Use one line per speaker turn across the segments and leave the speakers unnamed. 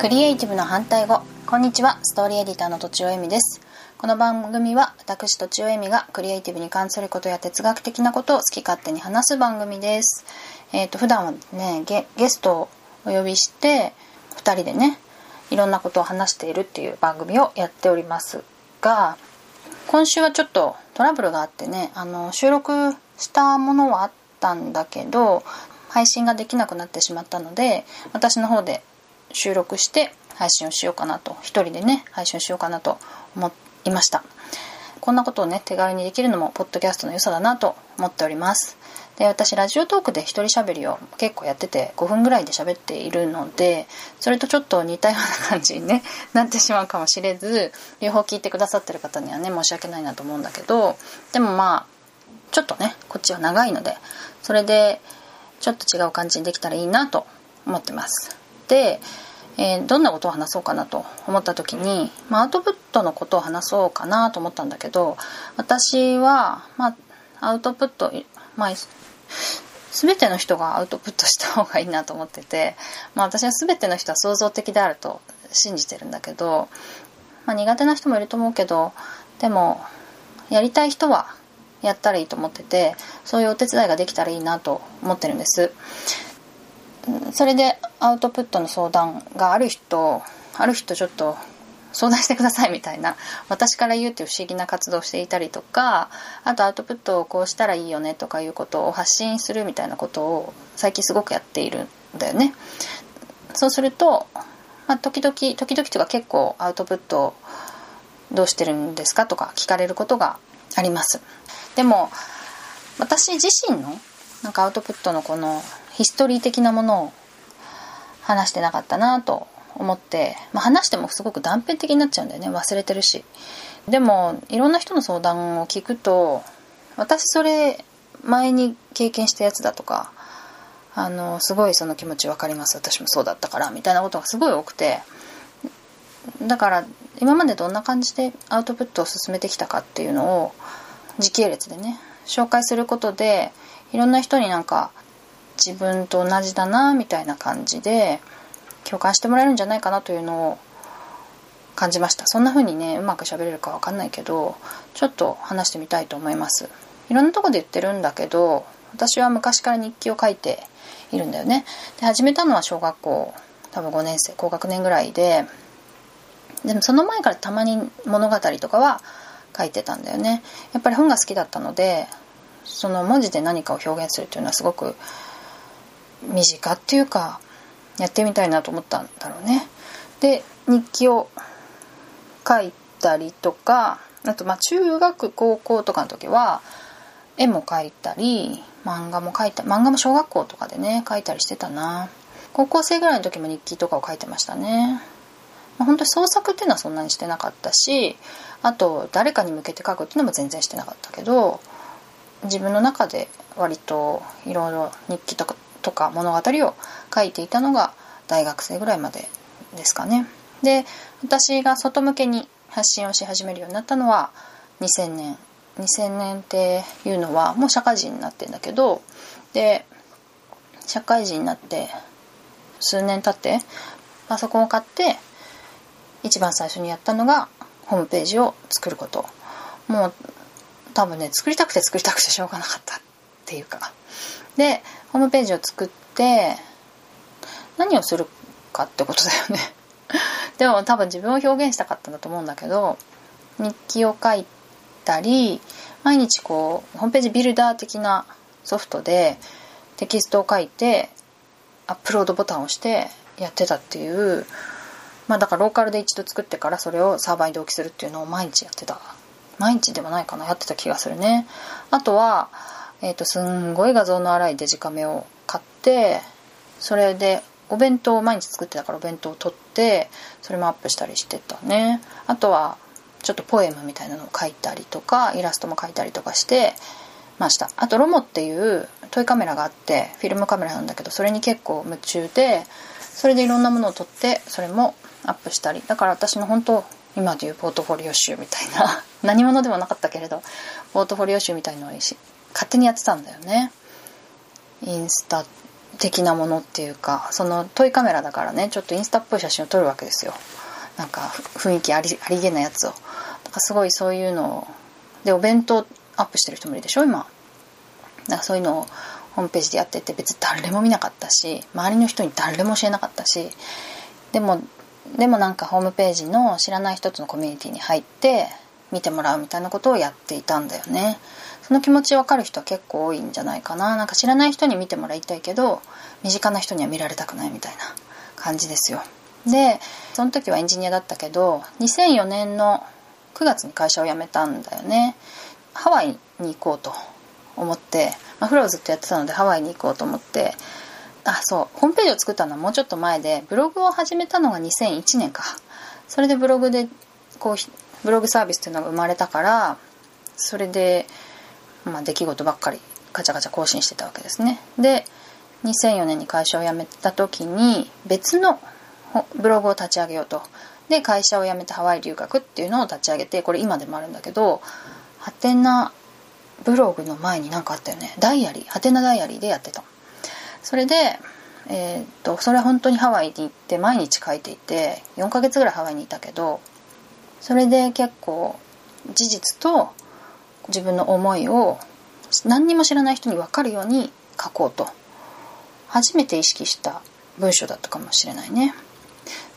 クリエイティブの反対語。こんにちは。ストーリーエディターのとちおえみです。この番組は私とちおえみがクリエイティブに関することや哲学的なことを好き勝手に話す番組です。えっ、ー、と普段はねゲゲストをお呼びして2人でねいろんなことを話しているっていう番組をやっておりますが今週はちょっとトラブルがあってねあの収録したものはあったんだけど配信ができなくなってしまったので私の方で収録して配信をしようかなと一人でね配信をしようかなと思いました。こんなことをね手軽にできるのもポッドキャストの良さだなと思っております。で私ラジオトークで一人喋りを結構やってて5分ぐらいで喋っているのでそれとちょっと似たような感じに、ね、なってしまうかもしれず両方聞いてくださってる方にはね申し訳ないなと思うんだけどでもまあちょっとねこっちは長いのでそれでちょっと違う感じにできたらいいなと思ってます、えー、どんなことを話そうかなと思った時に、まあ、アウトプットのことを話そうかなと思ったんだけど私は、まあ、アウトプット、まあ、全ての人がアウトプットした方がいいなと思ってて、まあ、私は全ての人は創造的であると信じてるんだけど、まあ、苦手な人もいると思うけどでもやりたい人はやったらいいと思っててそういうお手伝いができたらいいなと思ってるんです。それでアウトプットの相談がある人ある人ちょっと相談してくださいみたいな私から言うっていう不思議な活動をしていたりとかあとアウトプットをこうしたらいいよねとかいうことを発信するみたいなことを最近すごくやっているんだよね。そうすると、まあ、時々時々とか結構アウトプットどうしてるんですかとか聞かれることがあります。でも私自身のなんかアウトプットのこのヒストリー的なものを話してなかったなと思って、まあ、話してもすごく断片的になっちゃうんだよね。忘れてるし。でもいろんな人の相談を聞くと私それ前に経験したやつだとかあのすごいその気持ち分かります。私もそうだったからみたいなことがすごい多くて。だから今までどんな感じでアウトプットを進めてきたかっていうのを時系列でね紹介することでいろんな人になんか自分と同じだなみたいな感じで共感してもらえるんじゃないかなというのを感じました。そんな風にねうまく喋れるか分かんないけどちょっと話してみたいと思います。いろんなとこで言ってるんだけど私は昔から日記を書いているんだよね。で始めたのは小学校多分5年生高学年ぐらいででもその前からたまに物語とかは書いてたんだよね。やっぱり本が好きだったのでその文字で何かを表現するっていうのはすごく身近っていうかやってみたいなと思ったんだろうね。で日記を書いたりとかあとまあ中学高校とかの時は絵も描いたり漫画も描いた漫画も小学校とかでね描いたりしてたな。高校生ぐらいの時も日記とかを書いてましたね。まあ、本当に創作っていうのはそんなにしてなかったしあと誰かに向けて書くっていうのも全然してなかったけど自分の中で割といろいろ日記とかとか物語を書いていたのが大学生ぐらいまでですかね。で私が外向けに発信をし始めるようになったのは2000年。2000年っていうのはもう社会人になってんだけどで社会人になって数年経ってパソコンを買って一番最初にやったのがホームページを作ること。もう多分ね作りたくて作りたくてしょうがなかった。っていうか。でホームページを作って何をするかってことだよね。でも多分自分を表現したかったんだと思うんだけど日記を書いたり毎日こうホームページビルダー的なソフトでテキストを書いてアップロードボタンを押してやってたっていう。まあだからローカルで一度作ってからそれをサーバーに同期するっていうのを毎日やってた。毎日でもないかな。やってた気がするね。あとはえっ、ー、とすんごい画像の粗いデジカメを買ってそれでお弁当を毎日作ってたからお弁当を取ってそれもアップしたりしてたね。あとはちょっとポエムみたいなのを書いたりとかイラストも描いたりとかしてました。あとロモっていうトイカメラがあってフィルムカメラなんだけどそれに結構夢中でそれでいろんなものを撮ってそれもアップしたり。だから私の本当今でいうポートフォリオ集みたいな何者でもなかったけれどポートフォリオ集みたいのを勝手にやってたんだよね。インスタ的なものっていうかそのトイカメラだからね。ちょっとインスタっぽい写真を撮るわけですよ。なんか雰囲気ありありげなやつを。だかすごいそういうのを。でお弁当アップしてる人もいるでしょ今。だかそういうのをホームページでやってて別に誰も見なかったし周りの人に誰も教えなかったし。でもでもなんかホームページの知らない人とのコミュニティに入って見てもらうみたいなことをやっていたんだよね。その気持ち分かる人は結構多いんじゃないかな。なんか知らない人に見てもらいたいけど身近な人には見られたくないみたいな感じですよ。でその時はエンジニアだったけど2004年の9月に会社を辞めたんだよね。ハワイに行こうと思って、まあ、フローずっとやってたのでハワイに行こうと思ってあそうホームページを作ったのはもうちょっと前でブログを始めたのが2001年か。それでブログでこうブログサービスっていうのが生まれたからそれで、まあ、出来事ばっかりガチャガチャ更新してたわけですね。で2004年に会社を辞めた時に別のブログを立ち上げようと。で会社を辞めてハワイ留学っていうのを立ち上げてこれ今でもあるんだけどハテナブログの前に何かあったよね。ダイアリーハテナダイアリーでやってた。それでえー、っとそれは本当にハワイに行って毎日書いていて4ヶ月ぐらいハワイにいたけどそれで結構事実と自分の思いを何にも知らない人に分かるように書こうと。初めて意識した文章だったかもしれないね。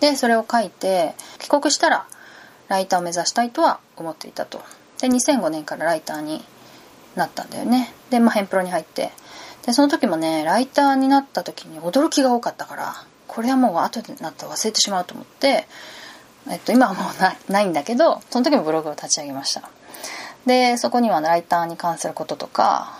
でそれを書いて帰国したらライターを目指したいとは思っていたと。で2005年からライターになったんだよね。でまあヘンプロに入って。でその時もねライターになった時に驚きが多かったからこれはもう後でなったら忘れてしまうと思ってえっと、今はもうないんだけどその時もブログを立ち上げました。でそこにはライターに関することとか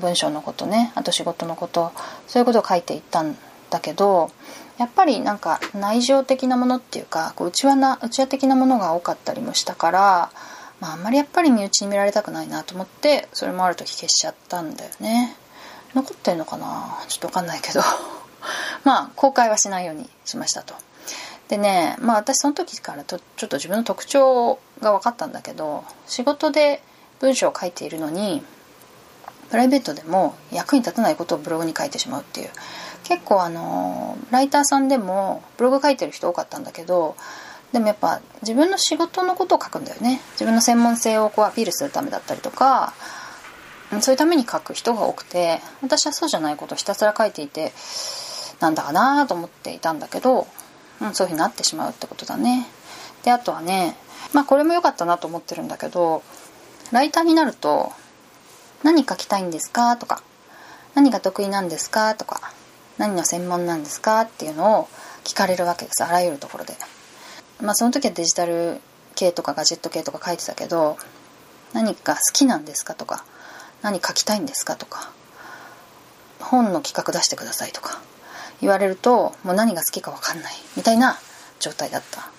文章のことねあと仕事のことそういうことを書いていったんだけどやっぱりなんか内情的なものっていうかこう内輪な内輪的なものが多かったりもしたから、まあ、あんまりやっぱり身内に見られたくないなと思ってそれもある時消しちゃったんだよね。残ってんのかな？ちょっと分かんないけど。まあ公開はしないようにしましたと。でねまあ私その時からとちょっと自分の特徴が分かったんだけど仕事で文章を書いているのにプライベートでも役に立たないことをブログに書いてしまうっていう。結構あのライターさんでもブログ書いてる人多かったんだけどでもやっぱ自分の仕事のことを書くんだよね。自分の専門性をこうアピールするためだったりとかそういうために書く人が多くて私はそうじゃないことをひたすら書いていてなんだかなと思っていたんだけどうん、そういうふうになってしまうってことだねであとはねまあこれも良かったなと思ってるんだけどライターになると「何書きたいんですか?」とか「何が得意なんですか?」とか「何の専門なんですか?」っていうのを聞かれるわけですあらゆるところでまあその時はデジタル系とかガジェット系とか書いてたけど何か好きなんですか？とか何書きたいんですか？とか本の企画出してくださいとか言われるともう何が好きか分かんないみたいな状態だった。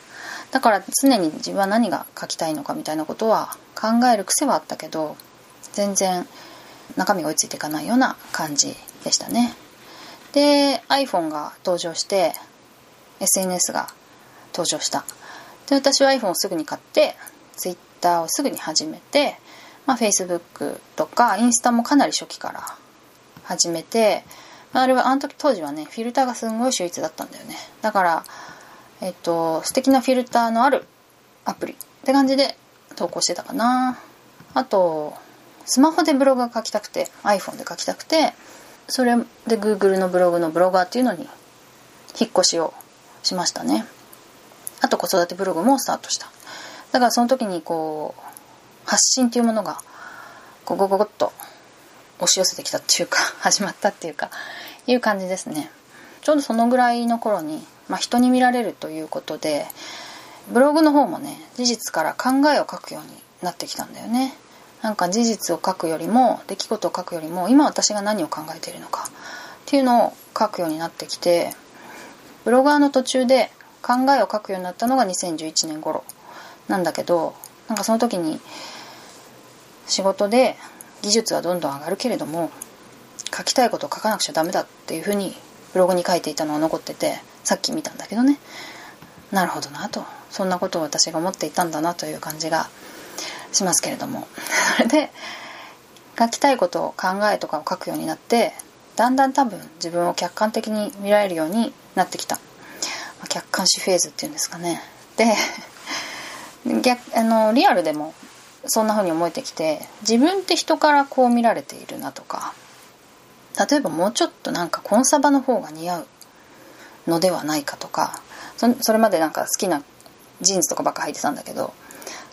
だから常に自分は何が書きたいのかみたいなことは考える癖はあったけど全然中身が追いついていかないような感じでしたね。で iPhone が登場して SNS が登場した。で私は iPhone をすぐに買って Twitter をすぐに始めて、まあ、Facebook とかインスタもかなり初期から始めてあれはあの時当時はねフィルターがすんごい秀逸だったんだよね。だからえっと素敵なフィルターのあるアプリって感じで投稿してたかな。あとスマホでブログが書きたくて iPhone で書きたくてそれで Google のブログのブロガーっていうのに引っ越しをしましたね。あと子育てブログもスタートした。だからその時にこう発信っていうものがこうゴゴゴッと押し寄せてきたっていうか始まったっていうかいう感じですね。ちょうどそのぐらいの頃に、まあ、人に見られるということでブログの方もね事実から考えを書くようになってきたんだよね。なんか事実を書くよりも出来事を書くよりも今私が何を考えているのかっていうのを書くようになってきてブロガーの途中で考えを書くようになったのが2011年頃なんだけどなんかその時に仕事で技術はどんどん上がるけれども書きたいことを書かなくちゃダメだっていうふうにブログに書いていたのが残っててさっき見たんだけどね。なるほどなと。そんなことを私が思っていたんだなという感じがしますけれども。それで書きたいことを考えとかを書くようになってだんだん多分自分を客観的に見られるようになってきた、客観視フェーズっていうんですかね。で 逆あのリアルでもそんな風に思えてきて自分って人からこう見られているなとか例えばもうちょっとなんかコンサバの方が似合うのではないかとかそれまでなんか好きなジーンズとかばっか履いてたんだけど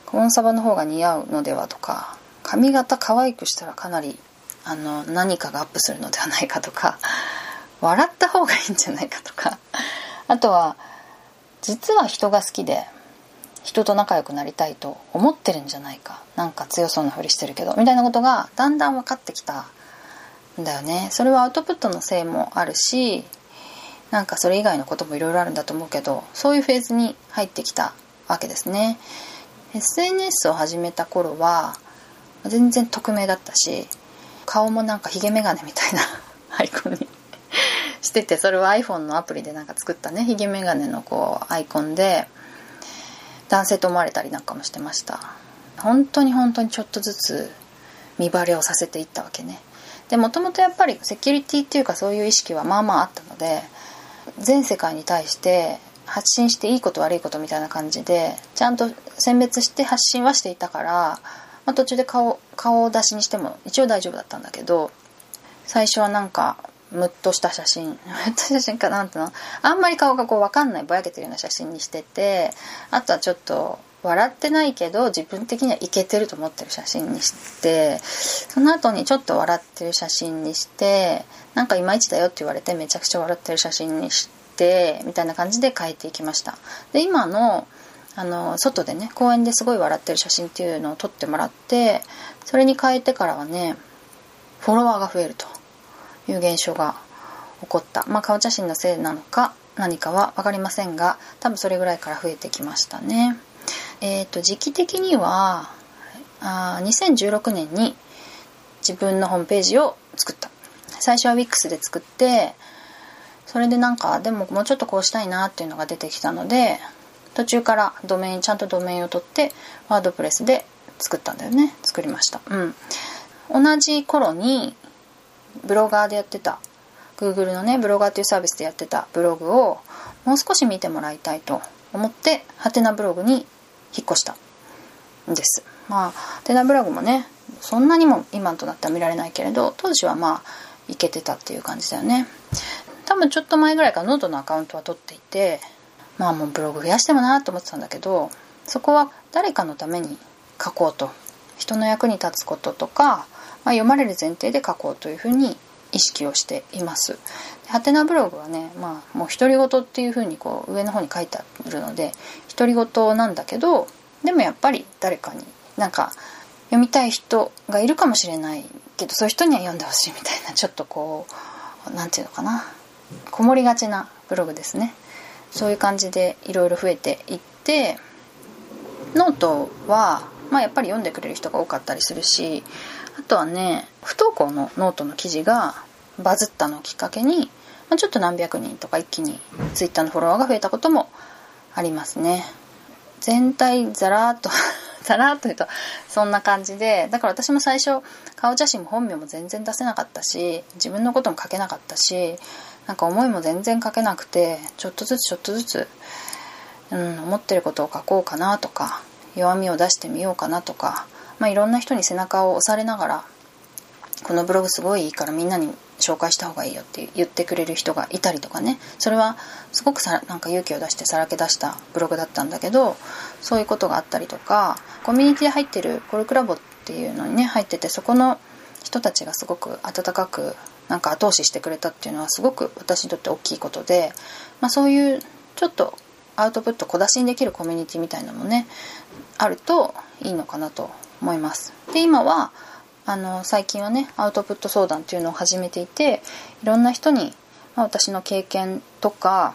コンサバの方が似合うのではとか髪型可愛くしたらかなりあの何かがアップするのではないかとか笑った方がいいんじゃないかとかあとは実は人が好きで人と仲良くなりたいと思ってるんじゃないかなんか強そうなふりしてるけどみたいなことがだんだん分かってきただよね。それはアウトプットのせいもあるしなんかそれ以外のこともいろいろあるんだと思うけどそういうフェーズに入ってきたわけですね。SNS を始めた頃は全然匿名だったし顔もなんかヒゲメガネみたいなアイコンにしててそれは iPhone のアプリでなんか作ったね。ヒゲメガネのこうアイコンで男性と思われたりなんかもしてました。本当に本当にちょっとずつ見バレをさせていったわけね。でもともとやっぱりセキュリティっていうかそういう意識はまあまああったので全世界に対して発信していいこと悪いことみたいな感じでちゃんと選別して発信はしていたから、まあ、途中で顔顔を出しにしても一応大丈夫だったんだけど最初はなんかムッとした写真ムッと写真かなんていうの？あんまり顔がこう分かんないぼやけてるような写真にしててあとはちょっと笑ってないけど自分的にはイケてると思ってる写真にしてその後にちょっと笑ってる写真にしてなんかいまいちだよって言われてめちゃくちゃ笑ってる写真にしてみたいな感じで変えていきました。で今のあの外でね公園ですごい笑ってる写真っていうのを撮ってもらってそれに変えてからはねフォロワーが増えると。いう現象が起こった。まあ顔写真のせいなのか何かは分かりませんが多分それぐらいから増えてきましたね。えっ、ー、と時期的にはあ2016年に自分のホームページを作った。最初は WIX で作ってそれでなんかでももうちょっとこうしたいなっていうのが出てきたので途中からドメインちゃんとドメインを取ってワードプレスで作ったんだよね。作りました。うん。同じ頃にブロガーでやってた Google のねブロガーというサービスでやってたブログをもう少し見てもらいたいと思ってハテナブログに引っ越したんです。ハテナブログもねそんなにも今となっては見られないけれど当時はまあいけてたっていう感じだよね。多分ちょっと前ぐらいからノートのアカウントは取っていてまあもうブログ増やしてもなと思ってたんだけどそこは誰かのために書こうと。人の役に立つこととかまあ、読まれる前提で書こうというふうに意識をしています。ハテナブログはね、まあ、もう独り言っていうふうにこう上の方に書いてあるので独り言なんだけどでもやっぱり誰かになんか読みたい人がいるかもしれないけどそういう人には読んでほしいみたいなちょっとこう何て言うのかなこもりがちなブログですねそういう感じでいろいろ増えていってノートは、まあ、やっぱり読んでくれる人が多かったりするしあとはね不登校のノートの記事がバズったのをきっかけに、まあ、ちょっと何百人とか一気に Twitter のフォロワーが増えたこともありますね。全体ザラーっと ザラーっと言うとそんな感じでだから私も最初顔写真も本名も全然出せなかったし自分のことも書けなかったしなんか思いも全然書けなくてちょっとずつちょっとずつ、うん、思ってることを書こうかなとか弱みを出してみようかなとかまあ、いろんな人に背中を押されながらこのブログすごいいいからみんなに紹介した方がいいよって言ってくれる人がいたりとかね。それはすごくさなんか勇気を出してさらけ出したブログだったんだけどそういうことがあったりとかコミュニティで入ってるコルクラボっていうのにね入っててそこの人たちがすごく温かくなんか後押ししてくれたっていうのはすごく私にとって大きいことで、まあ、そういうちょっとアウトプット小出しにできるコミュニティみたいなのもねあるといいのかなと思います。で今はあの最近はねアウトプット相談っていうのを始めていていろんな人に、まあ、私の経験とか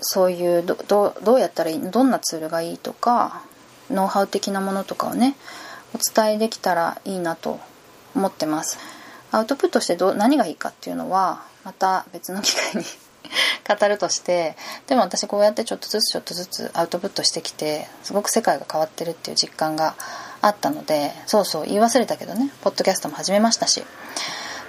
そういうどどうやったらいいどんなツールがいいとかノウハウ的なものとかをねお伝えできたらいいなと思ってます。アウトプットしてど何がいいかっていうのはまた別の機会に 語るとしてでも私こうやってちょっとずつちょっとずつアウトプットしてきてすごく世界が変わってるっていう実感があったのでそうそう言い忘れたけどねポッドキャストも始めましたし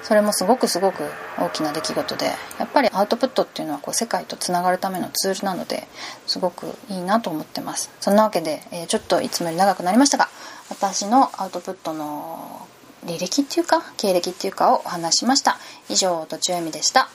それもすごくすごく大きな出来事でやっぱりアウトプットっていうのはこう世界とつながるためのツールなのですごくいいなと思ってます。そんなわけで、えー、ちょっといつもより長くなりましたが私のアウトプットの履歴っていうか経歴っていうかをお話しました。以上とちおえみでした。